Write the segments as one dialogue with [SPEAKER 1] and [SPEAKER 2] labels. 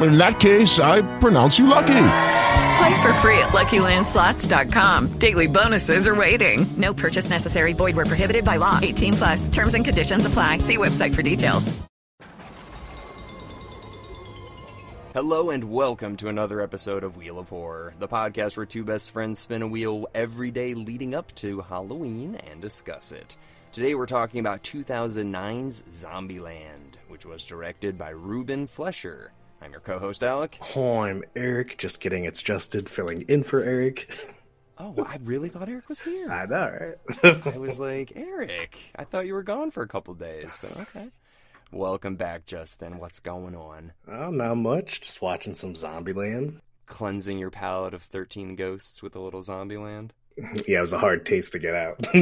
[SPEAKER 1] In that case, I pronounce you lucky.
[SPEAKER 2] Play for free at LuckyLandSlots.com. Daily bonuses are waiting. No purchase necessary. Void where prohibited by law. 18 plus. Terms and conditions apply. See website for details.
[SPEAKER 3] Hello and welcome to another episode of Wheel of Horror, the podcast where two best friends spin a wheel every day leading up to Halloween and discuss it. Today we're talking about 2009's Zombieland, which was directed by Ruben Fleischer. I'm your co-host Alec.
[SPEAKER 4] Oh, I'm Eric. Just kidding. It's Justin filling in for Eric.
[SPEAKER 3] Oh, I really thought Eric was here.
[SPEAKER 4] I know, right?
[SPEAKER 3] I was like, Eric, I thought you were gone for a couple days, but okay. Welcome back, Justin. What's going on?
[SPEAKER 4] oh, not much. Just watching some Zombieland.
[SPEAKER 3] Cleansing your palate of 13 ghosts with a little Zombieland?
[SPEAKER 4] Yeah, it was a hard taste to get out.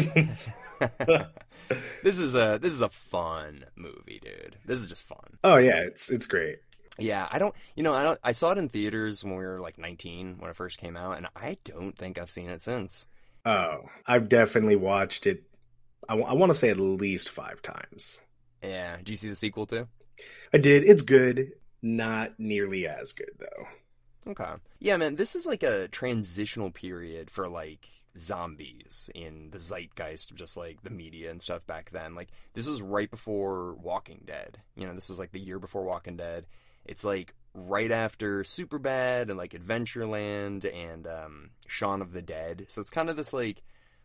[SPEAKER 3] this is a this is a fun movie, dude. This is just fun.
[SPEAKER 4] oh yeah, it's it's great.
[SPEAKER 3] Yeah, I don't, you know, I don't. I saw it in theaters when we were like 19 when it first came out, and I don't think I've seen it since.
[SPEAKER 4] Oh, I've definitely watched it. I, want to say at least five times.
[SPEAKER 3] Yeah, do you see the sequel too?
[SPEAKER 4] I did. It's good. Not nearly as good though.
[SPEAKER 3] Okay. Yeah, man, this is like a transitional period for like zombies in the zeitgeist of just like the media and stuff back then. Like this was right before Walking Dead. You know, this was like the year before Walking Dead. It's like right after Superbad and like Adventureland and um, Shaun of the Dead. So it's kind of this like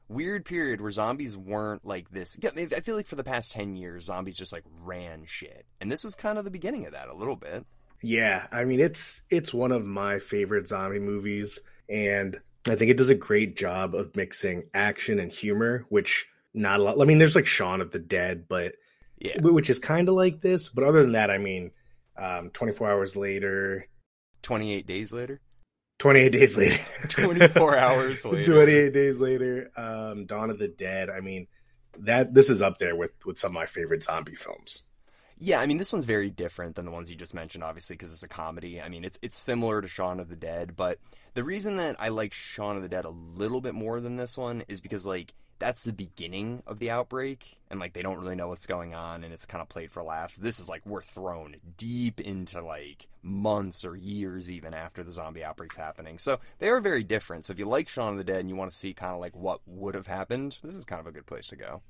[SPEAKER 3] weird period where zombies weren't like this. Yeah, I, I feel like for the past 10 years, zombies just like ran shit. And this was kind of the beginning of that a little bit.
[SPEAKER 4] Yeah, I mean it's it's one of my favorite zombie movies, and I think it does a great job of mixing action and humor, which not a lot. I mean, there's like Shaun of the Dead, but
[SPEAKER 3] Yeah.
[SPEAKER 4] which is kind of like this. But other than that, I mean, um, 24 hours later,
[SPEAKER 3] 28 days later?
[SPEAKER 4] 28 days later,
[SPEAKER 3] 24 hours later.
[SPEAKER 4] 28 days later, um, Dawn of the Dead. I mean, that this is up there with with some of my favorite zombie films.
[SPEAKER 3] Yeah, I mean this one's very different than the ones you just mentioned, obviously, because it's a comedy. I mean, it's it's similar to Shaun of the Dead, but the reason that I like Shaun of the Dead a little bit more than this one is because like that's the beginning of the outbreak, and like they don't really know what's going on, and it's kind of played for laughs. This is like we're thrown deep into like months or years even after the zombie outbreak's happening. So they are very different. So if you like Shaun of the Dead and you want to see kind of like what would have happened, this is kind of a good place to go.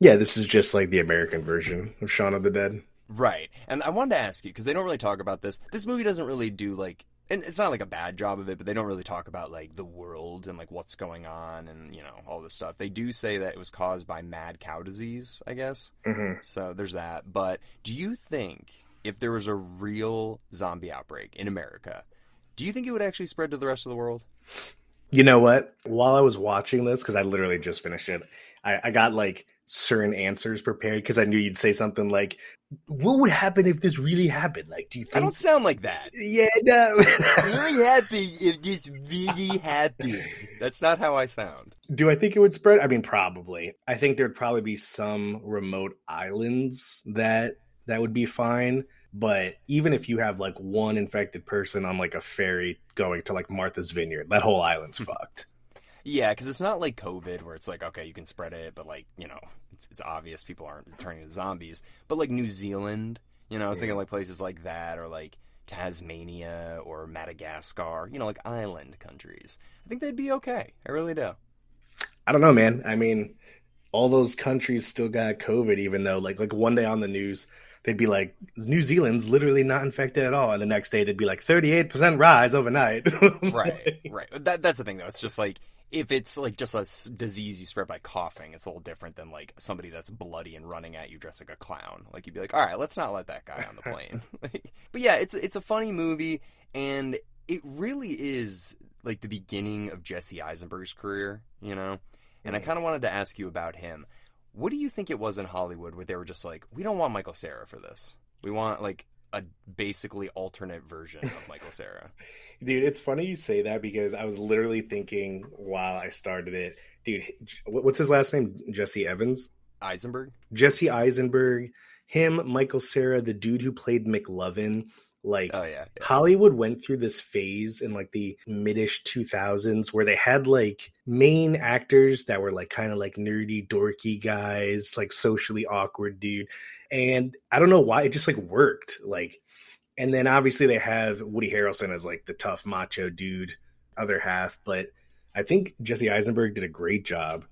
[SPEAKER 4] Yeah, this is just like the American version of Shaun of the Dead.
[SPEAKER 3] Right. And I wanted to ask you because they don't really talk about this. This movie doesn't really do like and it's not like a bad job of it, but they don't really talk about like the world and like what's going on and you know all this stuff. They do say that it was caused by mad cow disease, I guess.
[SPEAKER 4] hmm
[SPEAKER 3] So there's that. But do you think if there was a real zombie outbreak in America, do you think it would actually spread to the rest of the world?
[SPEAKER 4] You know what? While I was watching this, because I literally just finished it, I, I got like certain answers prepared because I knew you'd say something like, "What would happen if this really happened?" Like, do you think?
[SPEAKER 3] I don't sound like that.
[SPEAKER 4] Yeah, no.
[SPEAKER 3] really happy if this really happened. That's not how I sound.
[SPEAKER 4] do I think it would spread? I mean, probably. I think there'd probably be some remote islands that that would be fine. But even if you have like one infected person on like a ferry going to like Martha's Vineyard, that whole island's fucked.
[SPEAKER 3] Yeah, because it's not like COVID where it's like, okay, you can spread it, but like, you know, it's, it's obvious people aren't turning into zombies. But like New Zealand, you know, I was thinking like places like that or like Tasmania or Madagascar, you know, like island countries. I think they'd be okay. I really do.
[SPEAKER 4] I don't know, man. I mean, all those countries still got COVID, even though like like one day on the news they'd be like New Zealand's literally not infected at all, and the next day they'd be like thirty eight percent rise overnight.
[SPEAKER 3] Right, right. That, that's the thing though. It's just like if it's like just a disease you spread by coughing, it's a little different than like somebody that's bloody and running at you dressed like a clown. Like you'd be like, all right, let's not let that guy on the plane. Like, but yeah, it's it's a funny movie, and it really is like the beginning of Jesse Eisenberg's career, you know. And I mm. kind of wanted to ask you about him. What do you think it was in Hollywood where they were just like, we don't want Michael Cera for this. We want like a basically alternate version of Michael Cera.
[SPEAKER 4] Dude, it's funny you say that because I was literally thinking while I started it, dude, what's his last name? Jesse Evans?
[SPEAKER 3] Eisenberg?
[SPEAKER 4] Jesse Eisenberg, him, Michael Cera, the dude who played McLovin. Like,
[SPEAKER 3] Oh yeah. yeah.
[SPEAKER 4] Hollywood went through this phase in like the midish 2000s where they had like main actors that were like kind of like nerdy, dorky guys, like socially awkward dude. And I don't know why it just like worked. Like, and then obviously they have Woody Harrelson as like the tough macho dude, other half. But I think Jesse Eisenberg did a great job.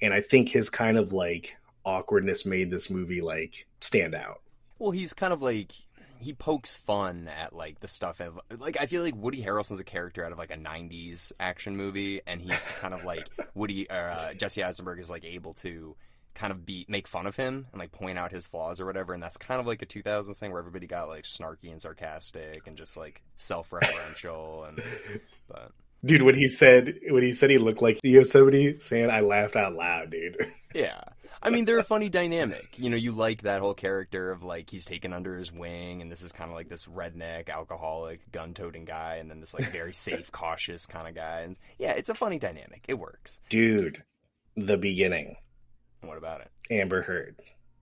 [SPEAKER 4] And I think his kind of like awkwardness made this movie like stand out.
[SPEAKER 3] Well, he's kind of like he pokes fun at like the stuff of like I feel like Woody Harrelson's a character out of like a '90s action movie, and he's kind of like Woody or uh, Jesse Eisenberg is like able to kind of be make fun of him and like point out his flaws or whatever, and that's kind of like a 2000s thing where everybody got like snarky and sarcastic and just like self-referential and but
[SPEAKER 4] Dude, when he said when he said he looked like Yosemite, saying I laughed out loud, dude.
[SPEAKER 3] Yeah. I mean, they're a funny dynamic. You know, you like that whole character of like he's taken under his wing, and this is kind of like this redneck, alcoholic, gun-toting guy, and then this like very safe, cautious kind of guy. And yeah, it's a funny dynamic. It works.
[SPEAKER 4] Dude, the beginning,
[SPEAKER 3] What about it?
[SPEAKER 4] Amber Heard.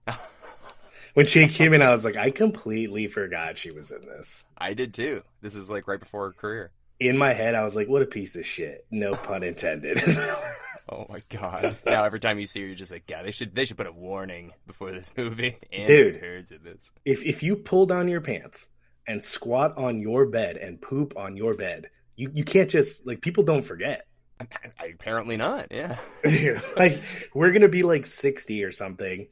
[SPEAKER 4] when she came in, I was like, I completely forgot she was in this.
[SPEAKER 3] I did too. This is like right before her career.
[SPEAKER 4] In my head, I was like, what a piece of shit. No pun intended.
[SPEAKER 3] Oh my god! Now every time you see her, you're just like, yeah, they should they should put a warning before this movie. And
[SPEAKER 4] Dude.
[SPEAKER 3] Heard's in this.
[SPEAKER 4] if if you pull down your pants and squat on your bed and poop on your bed, you, you can't just like people don't forget.
[SPEAKER 3] Apparently not. Yeah.
[SPEAKER 4] Like we're gonna be like 60 or something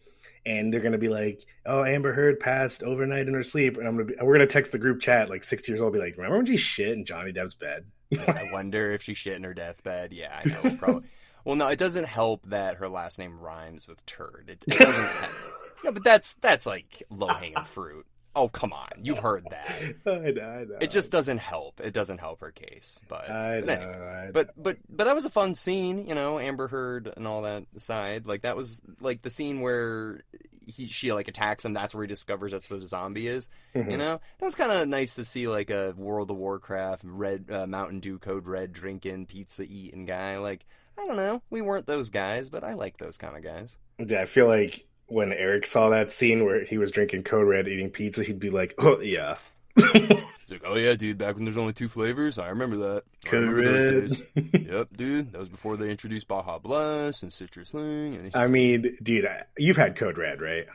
[SPEAKER 4] and they're gonna be like oh amber heard passed overnight in her sleep and i'm gonna be we're gonna text the group chat like 60 years old be like remember when she shit in johnny depp's bed
[SPEAKER 3] I wonder if she shit in her deathbed. Yeah, I know. Probably. Well, no, it doesn't help that her last name rhymes with turd. It, it doesn't. no, but that's that's like low hanging fruit. Oh come on, you've heard that.
[SPEAKER 4] I know, I know.
[SPEAKER 3] It just doesn't help. It doesn't help her case. But
[SPEAKER 4] I
[SPEAKER 3] but,
[SPEAKER 4] know,
[SPEAKER 3] anyway.
[SPEAKER 4] I know.
[SPEAKER 3] but but but that was a fun scene, you know. Amber Heard and all that aside, like that was like the scene where he she like attacks him. That's where he discovers that's what a zombie is. You
[SPEAKER 4] Mhm.
[SPEAKER 3] know, that was kind of nice to see like a World of Warcraft red uh, Mountain Dew Code Red drinking pizza eating guy. Like I don't know, we weren't those guys, but I like those kind of guys.
[SPEAKER 4] Yeah, i feel like when eric saw that scene where he was drinking code red eating pizza he'd be like oh yeah
[SPEAKER 3] He's like, oh yeah, dude, back when there's only two flavors, I remember that. I
[SPEAKER 4] Code
[SPEAKER 3] remember
[SPEAKER 4] Red.
[SPEAKER 3] yep, dude, that was before they introduced Baja Blast and Citrus Thing. And
[SPEAKER 4] i mean dude I- you've had code red right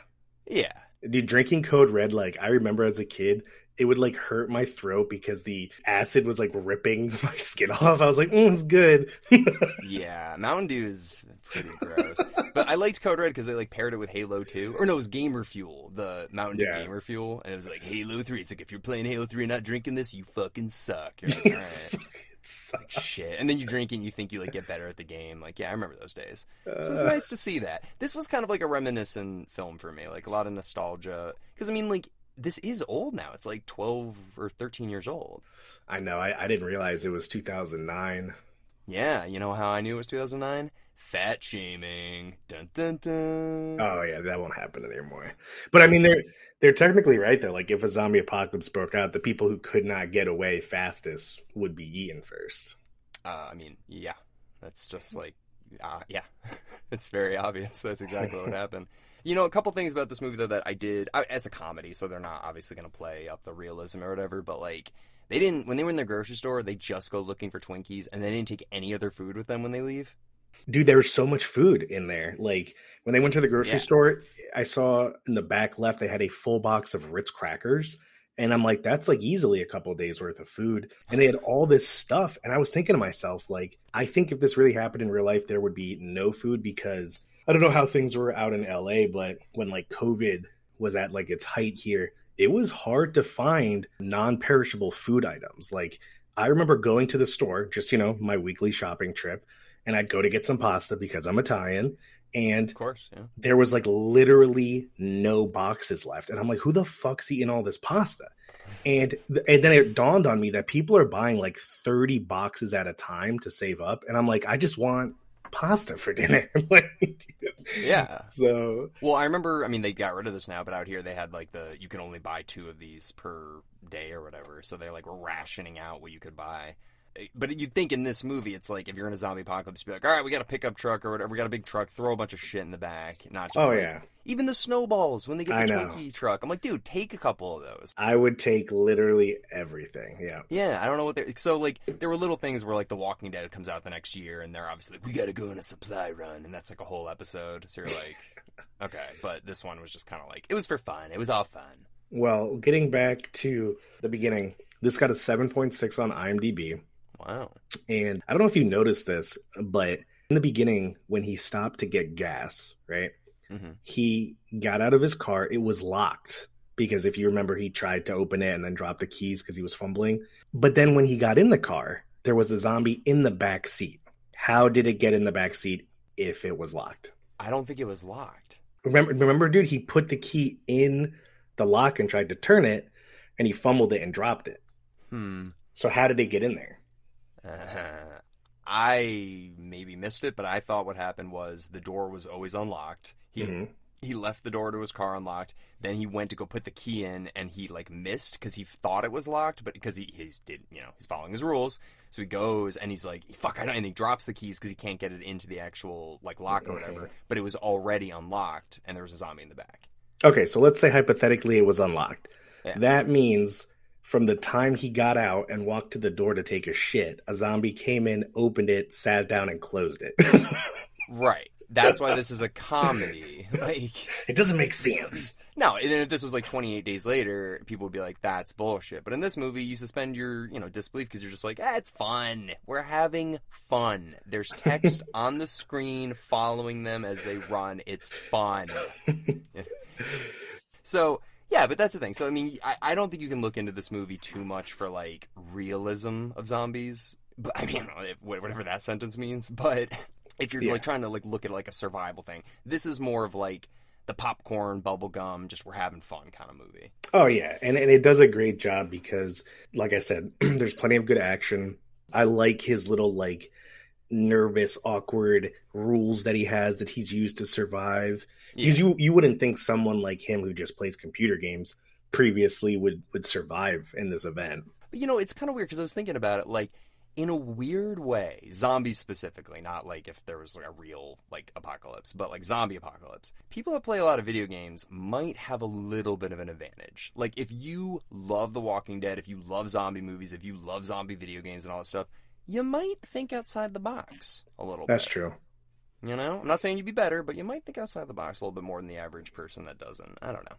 [SPEAKER 3] yeah,
[SPEAKER 4] dude drinking code red like i remember as a kid it would like hurt my throat because the acid was like ripping my skin off i was like mm, it's good
[SPEAKER 3] yeah, Mountain Dew is pretty gross. but I liked Code Red because they like paired it with Halo 2. Or no, it was Gamer Fuel, the Mountain Dew
[SPEAKER 4] Yeah.
[SPEAKER 3] Gamer Fuel. And it was like Halo 3. It's like, if you're playing Halo 3 and not drinking this, you fucking suck. You're like, all right. Like, shit. And then you drink and you think you like get better at the game. Like, yeah, I remember those days. So it's
[SPEAKER 4] Uh.
[SPEAKER 3] nice to see that. This was kind of like a reminiscent film for me. Like a lot of nostalgia. Because I mean, like, this is old now. It's like 12 or 13 years old.
[SPEAKER 4] i know I, I didn't realize it was 2009
[SPEAKER 3] Yeah, you know how I knew it was 2009? Fat shaming. Dun dun dun.
[SPEAKER 4] oh yeah that won't happen anymore but i mean they're they're technically right though like if a zombie apocalypse broke out the people who could not get away fastest would be eaten first
[SPEAKER 3] Uh, I mean, yeah, that's just like, uh, yeah, it's very obvious. That's exactly what happened. You know, a couple things about this movie though that I did I, as a comedy, so they're not obviously going to play up the realism or whatever. But like, they didn't when they were in the grocery store, they just go looking for Twinkies, and they didn't take any other food with them when they leave.
[SPEAKER 4] dude there was so much food in there like when they went to the grocery
[SPEAKER 3] Yeah.
[SPEAKER 4] store i saw in the back left they had a full box of ritz crackers and i'm like that's like easily a couple days worth of food and they had all this stuff and i was thinking to myself like i think if this really happened in real life there would be no food because i don't know how things were out in la but when like covid was at like its height here it was hard to find non-perishable food items like i remember going to the store just you know my weekly shopping trip and I'd go to get some pasta because I'm Italian. And
[SPEAKER 3] Of course, yeah.
[SPEAKER 4] there was like literally no boxes left. And I'm like, who the fuck's eating all this pasta? And th- and then it dawned on me that people are buying like 30 boxes at a time to save up. And I'm like, I just want pasta for dinner. like,
[SPEAKER 3] Yeah.
[SPEAKER 4] so
[SPEAKER 3] Well, I remember. I mean, they got rid of this now, but out here they had like the you can only buy two of these per day or whatever. So they like were rationing out what you could buy. But you'd think in this movie, it's like if you're in a zombie apocalypse, you'd be like, all right, we got a pickup truck or whatever. We got a big truck. Throw a bunch of shit in the back. Not just.
[SPEAKER 4] Oh,
[SPEAKER 3] like-
[SPEAKER 4] yeah.
[SPEAKER 3] Even the snowballs when they get the. Twinkie truck. I'm like, dude, take a couple of those.
[SPEAKER 4] I would take literally everything. Yeah.
[SPEAKER 3] Yeah, I don't know what they're. So, like, there were little things where, like, The Walking Dead comes out the next year, and they're obviously like, we gotta go on a supply run, and that's like a whole episode. So you're like, okay. But this one was just kind of like, it was for fun. It was all fun.
[SPEAKER 4] Well, getting back to the beginning, this got a 7.6 on IMDb.
[SPEAKER 3] Wow.
[SPEAKER 4] And I don't know if you noticed this, but in the beginning, when he stopped to get gas, right?
[SPEAKER 3] Mhm.
[SPEAKER 4] He got out of his car. It was locked because if you remember, he tried to open it and then dropped the keys because he was fumbling. But then when he got in the car, there was a zombie in the back seat. How did it get in the back seat if it was locked?
[SPEAKER 3] I don't think it was locked.
[SPEAKER 4] Remember, remember, dude, he put the key in the lock and tried to turn it, and he fumbled it and dropped it.
[SPEAKER 3] Hmm.
[SPEAKER 4] So how did it get in there?
[SPEAKER 3] Uh, I maybe missed it, but I thought what happened was the door was always unlocked. He
[SPEAKER 4] Mhm.
[SPEAKER 3] he left the door to his car unlocked. Then he went to go put the key in, and he like missed because he thought it was locked, but because he, he did, you know, he's following his rules. So he goes and he's like, "Fuck!" I don't, and he drops the keys because he can't get it into the actual like lock or whatever. But it was already unlocked, and there was a zombie in the back.
[SPEAKER 4] Okay, so let's say hypothetically it was unlocked.
[SPEAKER 3] Yeah.
[SPEAKER 4] That means from the time he got out and walked to the door to take a shit, a zombie came in, opened it, sat down, and closed it.
[SPEAKER 3] Right. That's why this is a comedy. Like.
[SPEAKER 4] it doesn't make sense.
[SPEAKER 3] No, and then if this was like 28 days later, people would be like, "That's bullshit." But in this movie, you suspend your, you know, disbelief because you're just like, "Ah, it's fun. We're having fun." There's text on the screen following them as they run. It's fun. so yeah, but that's the thing. So I mean, I, I don't think you can look into this movie too much for like realism of zombies. But I mean, whatever that sentence means. But if you're
[SPEAKER 4] Yeah.
[SPEAKER 3] like trying to like look at like a survival thing, this is more of like the popcorn, bubble gum, just we're having fun kind of movie.
[SPEAKER 4] Oh yeah, and and it does a great job because, like I said, there's plenty of good action. I like his little like nervous, awkward rules that he has that he's used to survive. Because you you wouldn't think someone like him who just plays computer games previously would would survive in this event.
[SPEAKER 3] But you know, it's kind of weird because I was thinking about it, like in a weird way, zombies specifically, not like if there was like a real like apocalypse, but like zombie apocalypse. People that play a lot of video games might have a little bit of an advantage. Like if you love The Walking Dead, if you love zombie movies, if you love zombie video games and all that stuff, you might think outside the box a little
[SPEAKER 4] That's
[SPEAKER 3] bit.
[SPEAKER 4] true.
[SPEAKER 3] You know, I'm not saying you'd be better, but you might think outside the box a little bit more than the average person that doesn't. I don't know.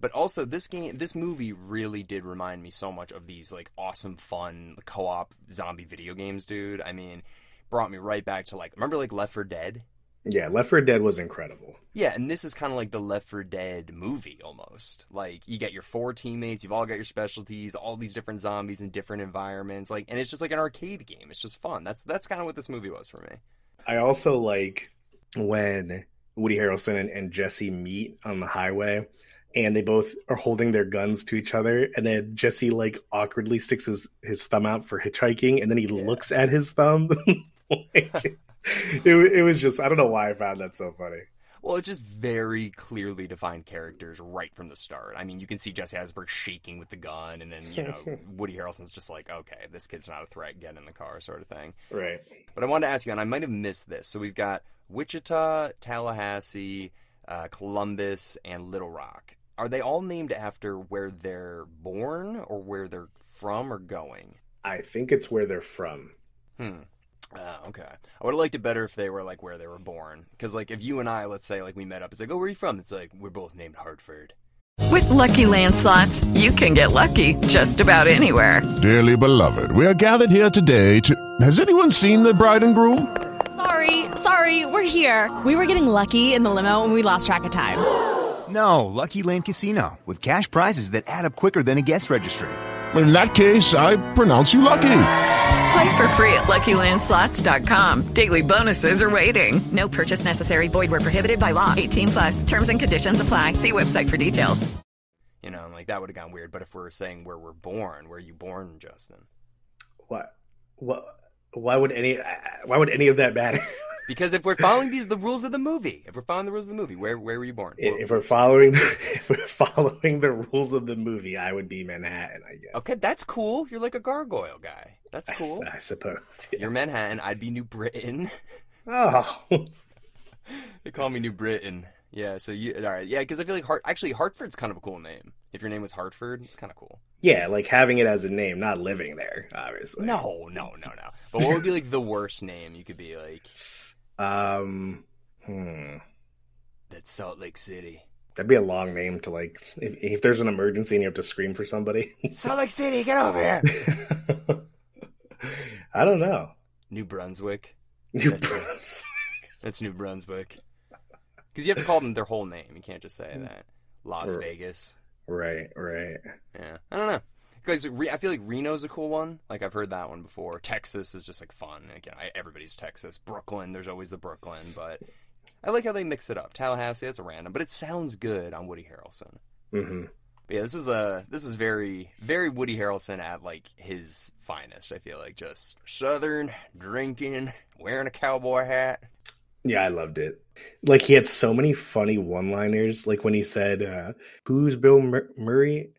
[SPEAKER 3] But also, this game, this movie really did remind me so much of these like awesome, fun co-op zombie video games, dude. I mean, brought me right back to like remember like Left 4 Dead.
[SPEAKER 4] Yeah, Left 4 Dead was incredible.
[SPEAKER 3] Yeah, and this is kind of like the Left 4 Dead movie almost. Like you get your four teammates, you've all got your specialties, all these different zombies in different environments, like, and it's just like an arcade game. It's just fun. That's that's kind of what this movie was for me.
[SPEAKER 4] I also like when Woody Harrelson and, and Jesse meet on the highway and they both are holding their guns to each other and then Jesse like awkwardly sticks his, his thumb out for hitchhiking and then he looks at his thumb. like, it, it was just I don't know why I found that so funny.
[SPEAKER 3] Well, it's just very clearly defined characters right from the start. I mean, you can see Jesse Eisenberg shaking with the gun, and then you know Woody Harrelson's just like, "Okay, this kid's not a threat. Get in the car," sort of thing.
[SPEAKER 4] Right.
[SPEAKER 3] But I wanted to ask you, and I might have missed this. So we've got Wichita, Tallahassee, uh, Columbus, and Little Rock. Are they all named after where they're born, or where they're from, or going?
[SPEAKER 4] I think it's where they're from.
[SPEAKER 3] Hmm. Uh, okay. I would have liked it better if they were like where they were born. Because like if you and I, let's say, like we met up, it's like, oh, where are you from? It's like we're both named Hartford.
[SPEAKER 2] With Lucky Land slots, you can get lucky just about anywhere.
[SPEAKER 1] Dearly beloved, we are gathered here today to. Has anyone seen the bride and groom?
[SPEAKER 5] Sorry, sorry, we're here. We were getting lucky in the limo and we lost track of time.
[SPEAKER 6] No, Lucky Land Casino, with cash prizes that add up quicker than a guest registry.
[SPEAKER 1] In that case, I pronounce you lucky.
[SPEAKER 2] Play for free at LuckyLandSlots.com. Daily bonuses are waiting. No purchase necessary. Void were prohibited by law. 18 plus. Terms and conditions apply. See website for details.
[SPEAKER 3] You know, like that would have gone weird. But if we're saying where we're born, where are you born, Justin?
[SPEAKER 4] What? What? Why would any? Why would any of that matter?
[SPEAKER 3] Because if we're following the, the rules of the movie, if we're following the rules of the movie, where where were you born?
[SPEAKER 4] if we're following, if we're following the rules of the movie, I would be Manhattan. I guess.
[SPEAKER 3] Okay, that's cool. You're like a gargoyle guy. That's
[SPEAKER 4] I,
[SPEAKER 3] cool.
[SPEAKER 4] I suppose. Yeah.
[SPEAKER 3] You're Manhattan. I'd be New Britain.
[SPEAKER 4] Oh.
[SPEAKER 3] they call me New Britain. Yeah. So you all right? Yeah, because I feel like Hart. Actually, Hartford's kind of a cool name. If your name was Hartford, it's kind of cool.
[SPEAKER 4] Yeah, like having it as a name, not living there, obviously.
[SPEAKER 3] No, no, no, no. But what would be like the worst name you could be like?
[SPEAKER 4] Um, hmm.
[SPEAKER 3] That's Salt Lake City.
[SPEAKER 4] That'd be a long name to like. If, if there's an emergency and you have to scream for somebody,
[SPEAKER 3] Salt Lake City, get over here.
[SPEAKER 4] I don't know.
[SPEAKER 3] New Brunswick.
[SPEAKER 4] New
[SPEAKER 3] That's-
[SPEAKER 4] Brunswick.
[SPEAKER 3] That's New Brunswick. Because you have to call them their whole name. You can't just say that. Las
[SPEAKER 4] Right.
[SPEAKER 3] Vegas.
[SPEAKER 4] Right, right.
[SPEAKER 3] Yeah, I don't know. Because I feel like Reno's a cool one. Like I've heard that one before. Texas is just like fun. Again, I, everybody's Texas. Brooklyn, there's always the Brooklyn, but I like how they mix it up. Tallahassee, that's a random, but it sounds good on Woody Harrelson.
[SPEAKER 4] hmm
[SPEAKER 3] But yeah, this is a this is very very Woody Harrelson at like his finest. I feel like just southern drinking, wearing a cowboy hat.
[SPEAKER 4] Yeah, I loved it. Like he had so many funny one-liners. Like when he said, uh, "Who's Bill Mur- Murray?"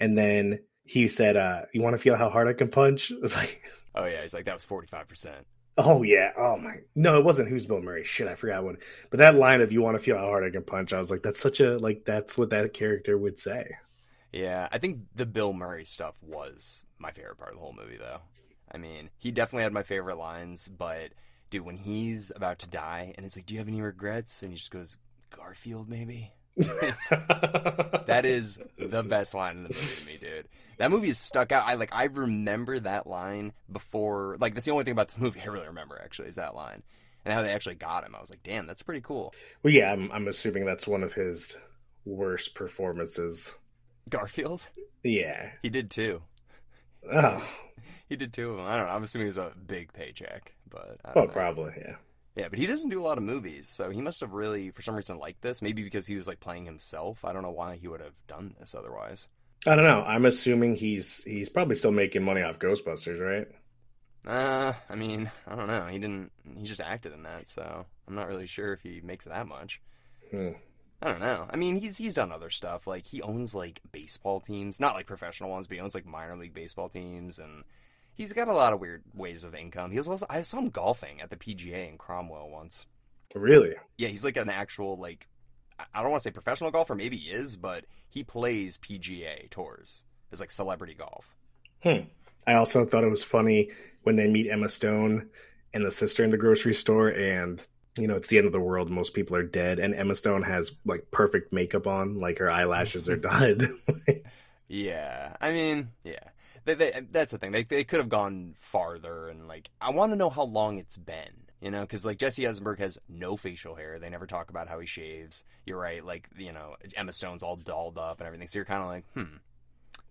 [SPEAKER 4] and then he said, uh, "You want to feel how hard I can punch?" It's like,
[SPEAKER 3] Oh yeah, he's like that was forty five percent.
[SPEAKER 4] oh yeah, oh my, no, it wasn't. Who's Bill Murray? Shit, I forgot what. But that line of "You want to feel how hard I can punch," I was like, that's such a like that's what that character would say.
[SPEAKER 3] Yeah, I think the Bill Murray stuff was my favorite part of the whole movie, though. I mean, he definitely had my favorite lines, but dude, when he's about to die and it's like, "Do you have any regrets?" and he just goes, "Garfield, maybe." that is the best line in the movie to me, dude. That movie is stuck out. I like. I remember that line before. Like, that's the only thing about this movie I really remember. Actually, is that line and how they actually got him. I was like, "Damn, that's pretty cool."
[SPEAKER 4] Well, yeah, I'm, I'm assuming that's one of his worst performances.
[SPEAKER 3] Garfield,
[SPEAKER 4] Yeah.
[SPEAKER 3] he did too.
[SPEAKER 4] Oh,
[SPEAKER 3] He did two of them. I don't know. I'm assuming it was a big paycheck, but I
[SPEAKER 4] oh,
[SPEAKER 3] know.
[SPEAKER 4] probably, yeah.
[SPEAKER 3] Yeah, but he doesn't do a lot of movies, so he must have really, for some reason, liked this. Maybe because he was like playing himself. I don't know why he would have done this otherwise.
[SPEAKER 4] I don't know. I'm assuming he's he's probably still making money off Ghostbusters, right?
[SPEAKER 3] Uh, I mean, I don't know. He didn't. He just acted in that, so I'm not really sure if he makes that much.
[SPEAKER 4] Hmm.
[SPEAKER 3] I don't know. I mean, he's he's done other stuff. Like he owns like baseball teams, not like professional ones, but he owns like minor league baseball teams, and he's got a lot of weird ways of income. He was also I saw him golfing at the PGA in Cromwell once.
[SPEAKER 4] Really?
[SPEAKER 3] Yeah, he's like an actual like I- don't want to say professional golfer, maybe he is, but he plays PGA tours. It's like celebrity golf.
[SPEAKER 4] Hmm. I also thought it was funny when they meet Emma Stone and the sister in the grocery store, and you know it's the end of the world. Most people are dead, and Emma Stone has like perfect makeup on, like her eyelashes are dyed.
[SPEAKER 3] Yeah, I mean, yeah. They, they, that's the thing. They they could have gone farther, and like I want to know how long it's been. You know, because like Jesse Eisenberg has no facial hair. They never talk about how he shaves. You're right. Like you know, Emma Stone's all dolled up and everything. So you're kind of like, hmm,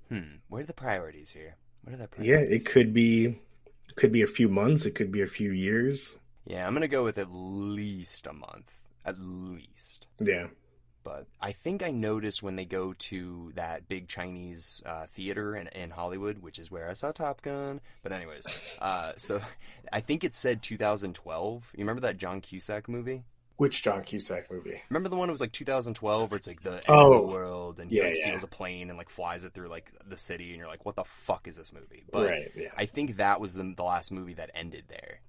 [SPEAKER 3] hmm. Where are the priorities here? What are the priorities?
[SPEAKER 4] yeah, it could be could be a few months. It could be a few years.
[SPEAKER 3] Yeah, I'm gonna go with at least a month. At least.
[SPEAKER 4] Yeah.
[SPEAKER 3] But I think I noticed when they go to that big Chinese uh, theater in, in Hollywood, which is where I saw Top Gun. But anyways, uh, so I think it said 2012. You remember that John Cusack movie?
[SPEAKER 4] Which John Cusack movie?
[SPEAKER 3] Remember the one that was like 2012, where it's like the end
[SPEAKER 4] Oh.
[SPEAKER 3] of the world, and he
[SPEAKER 4] Yeah,
[SPEAKER 3] like,
[SPEAKER 4] yeah.
[SPEAKER 3] steals a plane and like flies it through like the city, and you're like, what the fuck is this movie? But
[SPEAKER 4] Right, yeah.
[SPEAKER 3] I think that was the, the last movie that ended there.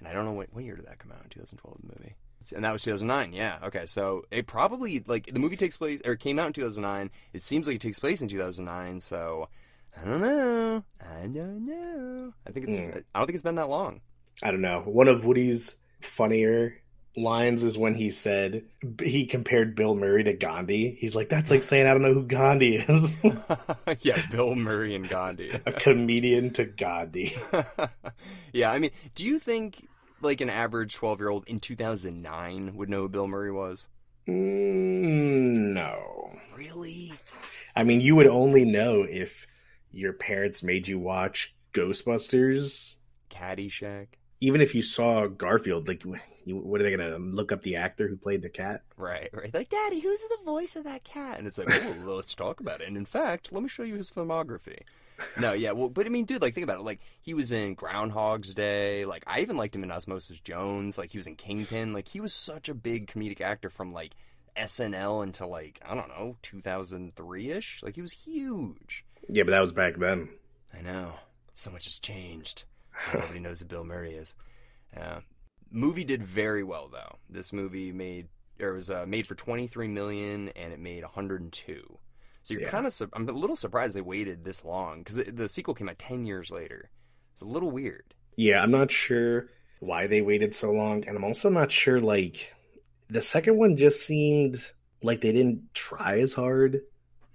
[SPEAKER 3] And I don't know what what year did that come out in 2012 the movie. And that was 2009. Yeah. Okay. So it probably like the movie takes place or came out in 2009. It seems like it takes place in 2009. So I don't know. I don't know. I think it's.
[SPEAKER 4] Hmm.
[SPEAKER 3] I don't think it's been that long.
[SPEAKER 4] I don't know. One of Woody's funnier lines is when he said he compared Bill Murray to Gandhi. He's like, "That's like saying I don't know who Gandhi is."
[SPEAKER 3] yeah, Bill Murray and Gandhi.
[SPEAKER 4] a comedian to Gandhi.
[SPEAKER 3] yeah, I mean, do you think like an average 12 year old in 2009 would know who Bill Murray was?
[SPEAKER 4] Mm, no.
[SPEAKER 3] Really?
[SPEAKER 4] I mean, you would only know if your parents made you watch Ghostbusters.
[SPEAKER 3] Caddyshack.
[SPEAKER 4] Even if you saw Garfield, like, you, what are they gonna look up the actor who played the cat?
[SPEAKER 3] Right, right. Like, Daddy, who's the voice of that cat? And it's like, oh, well, let's talk about it. And in fact, let me show you his filmography. No, yeah, well, but I mean, dude, like, think about it. Like, he was in Groundhog's Day. Like, I even liked him in Osmosis Jones. Like, he was in Kingpin. Like, he was such a big comedic actor from like SNL until like I don't know, 2003 ish. Like, he was huge.
[SPEAKER 4] Yeah, but that was back then.
[SPEAKER 3] I know. So much has changed. Nobody knows who Bill Murray is. Yeah. Movie did very well though. This movie made or was uh, made for 23 million and it made 102. So you're
[SPEAKER 4] Yeah.
[SPEAKER 3] kind of su- I'm a little surprised they waited this long cuz the, the sequel came out 10 years later. It's a little weird.
[SPEAKER 4] Yeah, I'm not sure why they waited so long, and I'm also not sure like the second one just seemed like they didn't try as hard.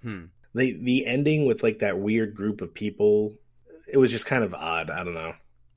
[SPEAKER 3] Hmm.
[SPEAKER 4] They the ending with like that weird group of people, it was just kind of odd. I don't know.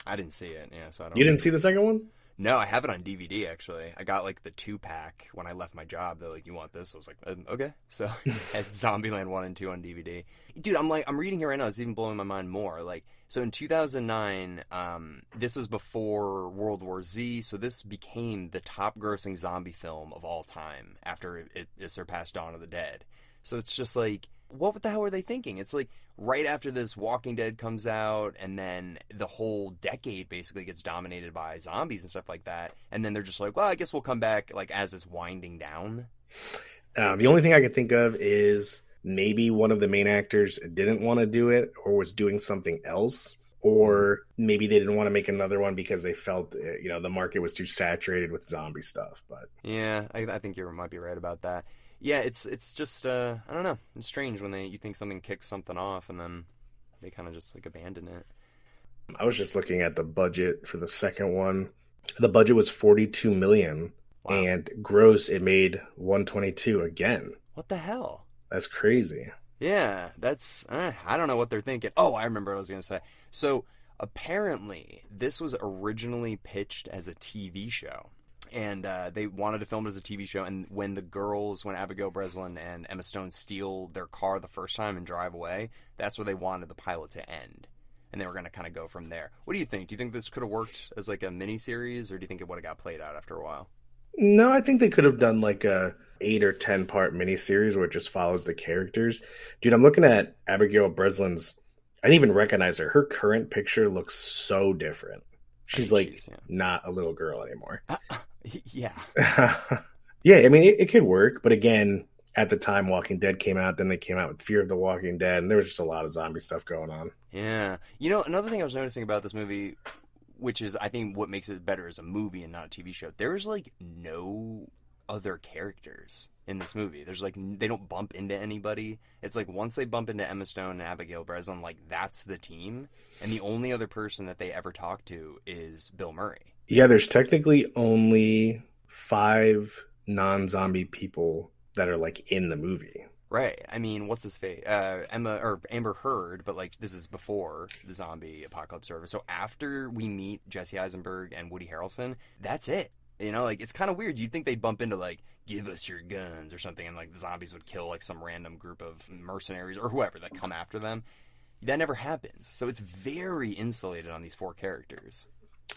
[SPEAKER 3] I didn't see it. Yeah, so I don't
[SPEAKER 4] You didn't see the second one?
[SPEAKER 3] No, I have it on DVD actually. I got like the two pack when I left my job. They're like, "You want this?" I was like, um, "Okay." So at Zombieland one and two on DVD. Dude, I'm like, I'm reading here right now. It's even blowing my mind more. Like, so in 2009, um, this was before World War Z. So this became the top-grossing zombie film of all time after it, it surpassed Dawn of the Dead. So it's just like, what the hell are they thinking? It's like right after this Walking Dead comes out, and then the whole decade basically gets dominated by zombies and stuff like that. And then they're just like, well, I guess we'll come back like as it's winding down.
[SPEAKER 4] Um, the only thing I can think of is maybe one of the main actors didn't want to do it or was doing something else, or maybe they didn't want to make another one because they felt you know the market was too saturated with zombie stuff. But
[SPEAKER 3] Yeah, I, I think you might be right about that. Yeah, it's it's just uh, I don't know. It's strange when they you think something kicks something off and then they kind of just like abandon it.
[SPEAKER 4] I was just looking at the budget for the second one. The budget was 42 million and gross it made 122 again.
[SPEAKER 3] What the hell?
[SPEAKER 4] That's crazy.
[SPEAKER 3] Yeah, that's uh, I don't know what they're thinking. Oh, I remember what I was gonna say. So apparently, this was originally pitched as a TV show, and uh, they wanted to film it as a TV show. And when the girls, when Abigail Breslin and Emma Stone steal their car the first time and drive away, that's where they wanted the pilot to end, and they were gonna kind of go from there. What do you think? Do you think this could have worked as like a mini series, or do you think it would have got played out after a while?
[SPEAKER 4] No, I think they could have done like a eight or ten part mini series where it just follows the characters. Dude, I'm looking at Abigail Breslin's. I didn't even recognize her. Her current picture looks so different. She's like
[SPEAKER 3] she's- yeah.
[SPEAKER 4] not a little girl anymore.
[SPEAKER 3] yeah,
[SPEAKER 4] yeah, I mean it, it could work, but again, at the time Walking Dead came out, then they came out with Fear of the Walking Dead, and there was just a lot of zombie stuff going on.
[SPEAKER 3] Yeah. You know, another thing I was noticing about this movie, which is I think what makes it better as a movie and not a TV show, there's like no other characters in this movie. There's like they don't bump into anybody. It's like once they bump into Emma Stone and Abigail Breslin, like that's the team, and the only other person that they ever talk to is Bill Murray.
[SPEAKER 4] Yeah, there's technically only five non-zombie people that are like in the movie.
[SPEAKER 3] Right. I mean, what's his face? Uh, Emma or Amber Heard, but like this is before the zombie apocalypse service. So after we meet Jesse Eisenberg and Woody Harrelson, that's it. You know, like it's kind of weird. You'd think they'd bump into like, "Give us your guns" or something, and like the zombies would kill like some random group of mercenaries or whoever that come after them. That never happens. So it's very insulated on these four characters.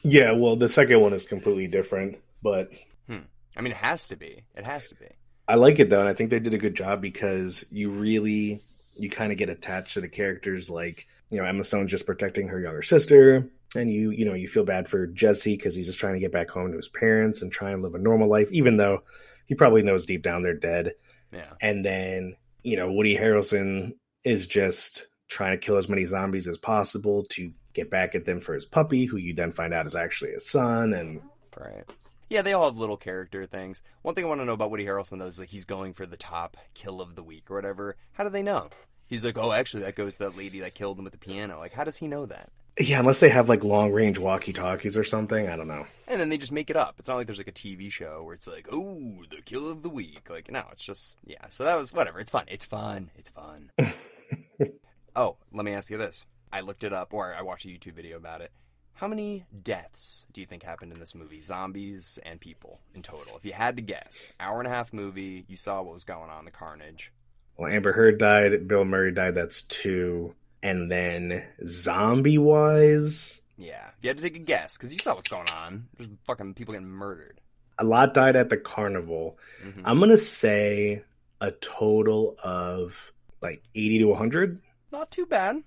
[SPEAKER 4] Yeah, well, the second one is completely different, but
[SPEAKER 3] Hmm. I mean, it has to be. It has to be.
[SPEAKER 4] I like it though, and I think they did a good job because you really you kind of get attached to the characters. Like you know, Emma Stone's just protecting her younger sister, and you you know you feel bad for Jesse because he's just trying to get back home to his parents and try and live a normal life, even though he probably knows deep down they're dead.
[SPEAKER 3] Yeah.
[SPEAKER 4] And then you know Woody Harrelson is just trying to kill as many zombies as possible to get back at them for his puppy, who you then find out is actually his son, and
[SPEAKER 3] Right. Yeah, they all have little character things. One thing I want to know about Woody Harrelson though is like he's going for the top kill of the week or whatever. How do they know? He's like, oh, actually, that goes to that lady that killed him with the piano. Like, how does he know that?
[SPEAKER 4] yeah, unless they have like long range walkie talkies or something, I don't know.
[SPEAKER 3] And then they just make it up. It's not like there's like a TV show where it's like, oh, the kill of the week. Like, no, it's just yeah. So that was whatever. It's fun. It's fun. It's fun. oh, let me ask you this. I looked it up, or I watched a YouTube video about it. How many deaths do you think happened in this movie? Zombies and people in total. If you had to guess, hour and a half movie, you saw what was going on, the carnage.
[SPEAKER 4] Well, Amber Heard died, Bill Murray died, that's two. And then zombie wise,
[SPEAKER 3] Yeah, if you had to take a guess, because you saw what's going on. There's fucking people getting murdered.
[SPEAKER 4] A lot died at the carnival.
[SPEAKER 3] Mhm.
[SPEAKER 4] I'm gonna say a total of like 80 to 100.
[SPEAKER 3] Not too bad.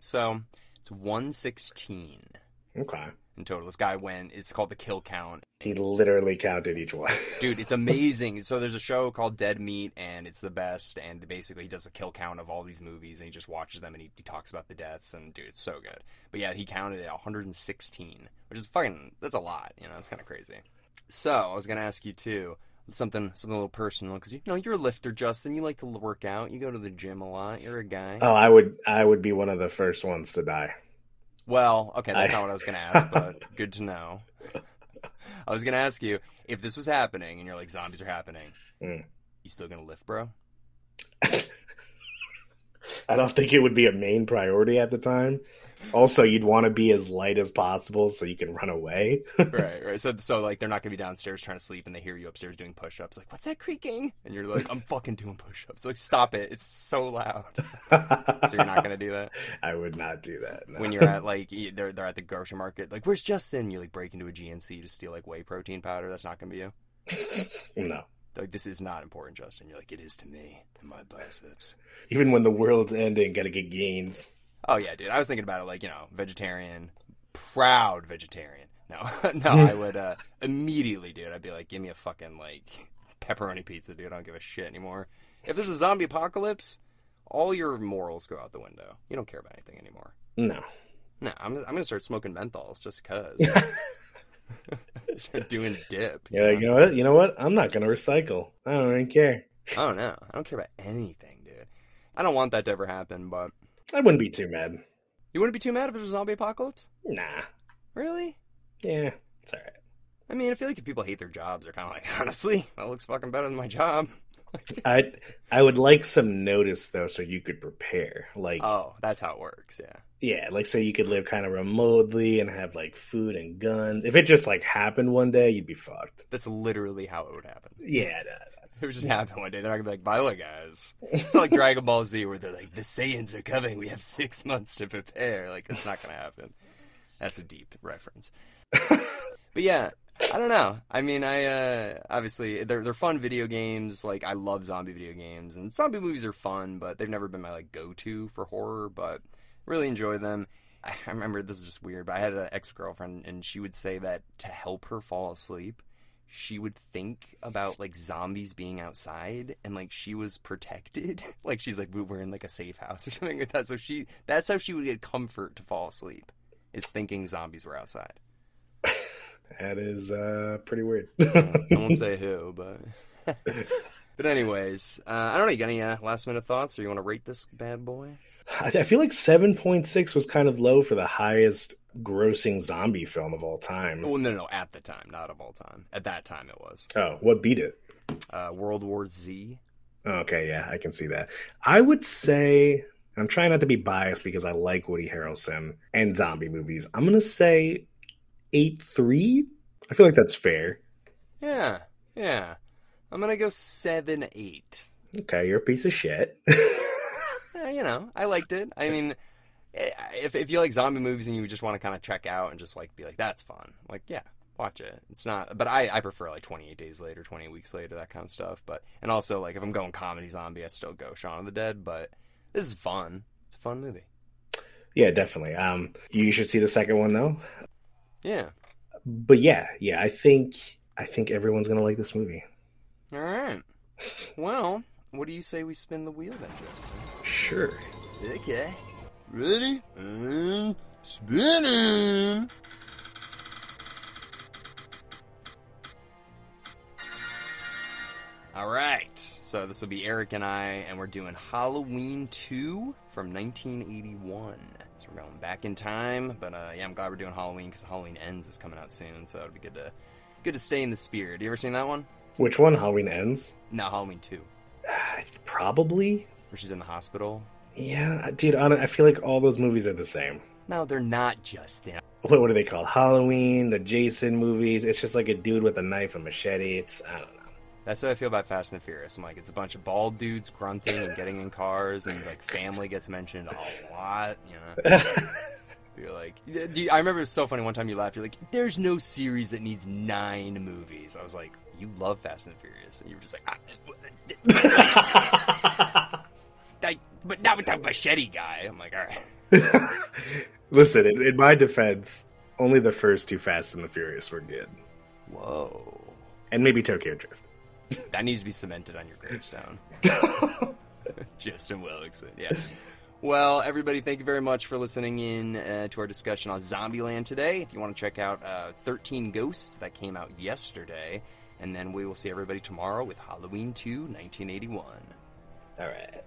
[SPEAKER 3] So it's 116
[SPEAKER 4] Okay.
[SPEAKER 3] in total. This guy went. It's called the kill count.
[SPEAKER 4] He literally counted each one.
[SPEAKER 3] Dude, it's amazing. so there's a show called Dead Meat, and it's the best. And basically, he does a kill count of all these movies, and he just watches them, and he, he talks about the deaths. And dude, it's so good. But yeah, he counted it 116, which is fucking. That's a lot. You know, it's kind of crazy. So I was gonna ask you too something something a little personal because you know you're a lifter, Justin. You like to work out. You go to the gym a lot. You're a guy.
[SPEAKER 4] oh, I would I would be one of the first ones to die.
[SPEAKER 3] Well, okay, that's
[SPEAKER 4] I-
[SPEAKER 3] not what I was gonna ask, but good to know. I was gonna ask you if this was happening, and you're like zombies are happening.
[SPEAKER 4] Mm.
[SPEAKER 3] You still gonna lift, bro?
[SPEAKER 4] I don't think it would be a main priority at the time. Also, you'd want to be as light as possible so you can run away.
[SPEAKER 3] right, right. So, so like they're not gonna be downstairs trying to sleep, and they hear you upstairs doing push-ups. Like, what's that creaking? And you're like, I'm fucking doing push-ups. Like, stop it! It's so loud. so you're not gonna do that
[SPEAKER 4] I would not do that. no.
[SPEAKER 3] when you're at like they're they're at the grocery market. Like, where's Justin? You like break into a GNC to steal like whey protein powder. That's not gonna be you.
[SPEAKER 4] no.
[SPEAKER 3] Like, this is not important, Justin. You're like, it is to me and my biceps.
[SPEAKER 4] Even when the world's ending, gotta get gains.
[SPEAKER 3] Oh yeah, dude. I was thinking about it like you know, vegetarian, proud vegetarian. No, no, I would uh, immediately, dude. I'd be like, give me a fucking like pepperoni pizza, dude. I don't give a shit anymore. If there's a zombie apocalypse, all your morals go out the window. You don't care about anything anymore.
[SPEAKER 4] No.
[SPEAKER 3] No, I'm I'm gonna start smoking menthols just cause. start doing dip. you
[SPEAKER 4] You're
[SPEAKER 3] know?
[SPEAKER 4] you know what? You know what? I'm not gonna recycle. I don't even care.
[SPEAKER 3] I don't know. I don't care about anything, dude. I don't want that to ever happen, but
[SPEAKER 4] I wouldn't be too mad.
[SPEAKER 3] you wouldn't be too mad if it was a zombie apocalypse.
[SPEAKER 4] Nah.
[SPEAKER 3] Really?
[SPEAKER 4] Yeah, it's alright.
[SPEAKER 3] I mean, I feel like if people hate their jobs, they're kind of like, honestly, that looks fucking better than my job.
[SPEAKER 4] I I would like some notice though, so you could prepare. Like,
[SPEAKER 3] Oh, that's how it works. Yeah.
[SPEAKER 4] yeah, like so you could live kind of remotely and have like food and guns. If it just like happened one day, you'd be fucked.
[SPEAKER 3] That's literally how it would happen.
[SPEAKER 4] Yeah, no,
[SPEAKER 3] It would just happen one day. They're not gonna be like, by the way, guys. It's not like Dragon Ball Z where they're like, the Saiyans are coming. We have six months to prepare. Like, that's not gonna happen. That's a deep reference. but yeah, I don't know. I mean, I uh obviously they're they're fun video games. Like I love zombie video games and zombie movies are fun, but they've never been my like go to for horror. But really enjoy them. I I remember this is just weird, but I had an ex girlfriend and she would say that to help her fall asleep, she would think about like zombies being outside and like she was protected. like she's like we're in like a safe house or something like that. So she that's how she would get comfort to fall asleep. Is thinking zombies were outside.
[SPEAKER 4] that is uh pretty weird.
[SPEAKER 3] I won't say who, but but anyways, uh, I don't know. You got any uh, last minute thoughts, or you want to rate this bad boy?
[SPEAKER 4] I I feel like seven point six was kind of low for the highest grossing zombie film of all time.
[SPEAKER 3] Well, no, no, at the time, not of all time. At that time, it was
[SPEAKER 4] Oh, what beat it?
[SPEAKER 3] uh, World War Z.
[SPEAKER 4] Okay, yeah, I can see that. I would say I'm trying not to be biased because I like Woody Harrelson and zombie movies. I'm gonna say eight three. I feel like that's fair.
[SPEAKER 3] Yeah, yeah. I'm gonna go seven eight.
[SPEAKER 4] Okay, you're a piece of shit.
[SPEAKER 3] Eh, you know, I liked it. I mean, if if you like zombie movies and you just want to kind of check out and just like be like, that's fun. Like, yeah, watch it. It's not, but I I prefer like 28 Days Later, 28 Weeks Later, that kind of stuff. But and also like if I'm going comedy zombie, I still go Shaun of the Dead. But this is fun. It's a fun movie.
[SPEAKER 4] yeah, definitely. Um, you should see the second one though.
[SPEAKER 3] Yeah.
[SPEAKER 4] But yeah, yeah, I think I think everyone's gonna like this movie.
[SPEAKER 3] All right. Well, what do you say we spin the wheel then, Justin?
[SPEAKER 4] Sure.
[SPEAKER 3] Okay. Ready? And spinning. All right. So this will be Eric and I, and we're doing Halloween 2 from 1981. So we're going back in time, but uh, yeah, I'm glad we're doing Halloween because Halloween Ends is coming out soon, so it'd be good to good to stay in the spirit. You ever seen that one?
[SPEAKER 4] Which one? Halloween ends?
[SPEAKER 3] No, Halloween 2,
[SPEAKER 4] Probably.
[SPEAKER 3] where she's in the hospital.
[SPEAKER 4] Yeah, dude. I, I feel like all those movies are the same.
[SPEAKER 3] No, they're not just.
[SPEAKER 4] What, what are they called? Halloween, the Jason movies. It's just like a dude with a knife and machete. It's I don't know.
[SPEAKER 3] That's how I feel about Fast and the Furious. I'm like, it's a bunch of bald dudes grunting and getting in cars, and like family gets mentioned a lot. You know, You're like, I remember it was so funny. One time you laughed. You're like, "There's no series that needs nine movies." I was like, "You love Fast and Furious," and you were just like, ah, I, "But not with that machete guy." I'm like, "All right."
[SPEAKER 4] Listen, in, in my defense, only the first two Fast and the Furious were good,
[SPEAKER 3] Whoa,
[SPEAKER 4] and maybe Tokyo Drift.
[SPEAKER 3] that needs to be cemented on your gravestone. Justin Willickson, yeah. Well, everybody, thank you very much for listening in uh, to our discussion on Zombieland today. If you want to check out uh, 13 Ghosts, that came out yesterday. And then we will see everybody tomorrow with Halloween 2 1981.
[SPEAKER 4] All right.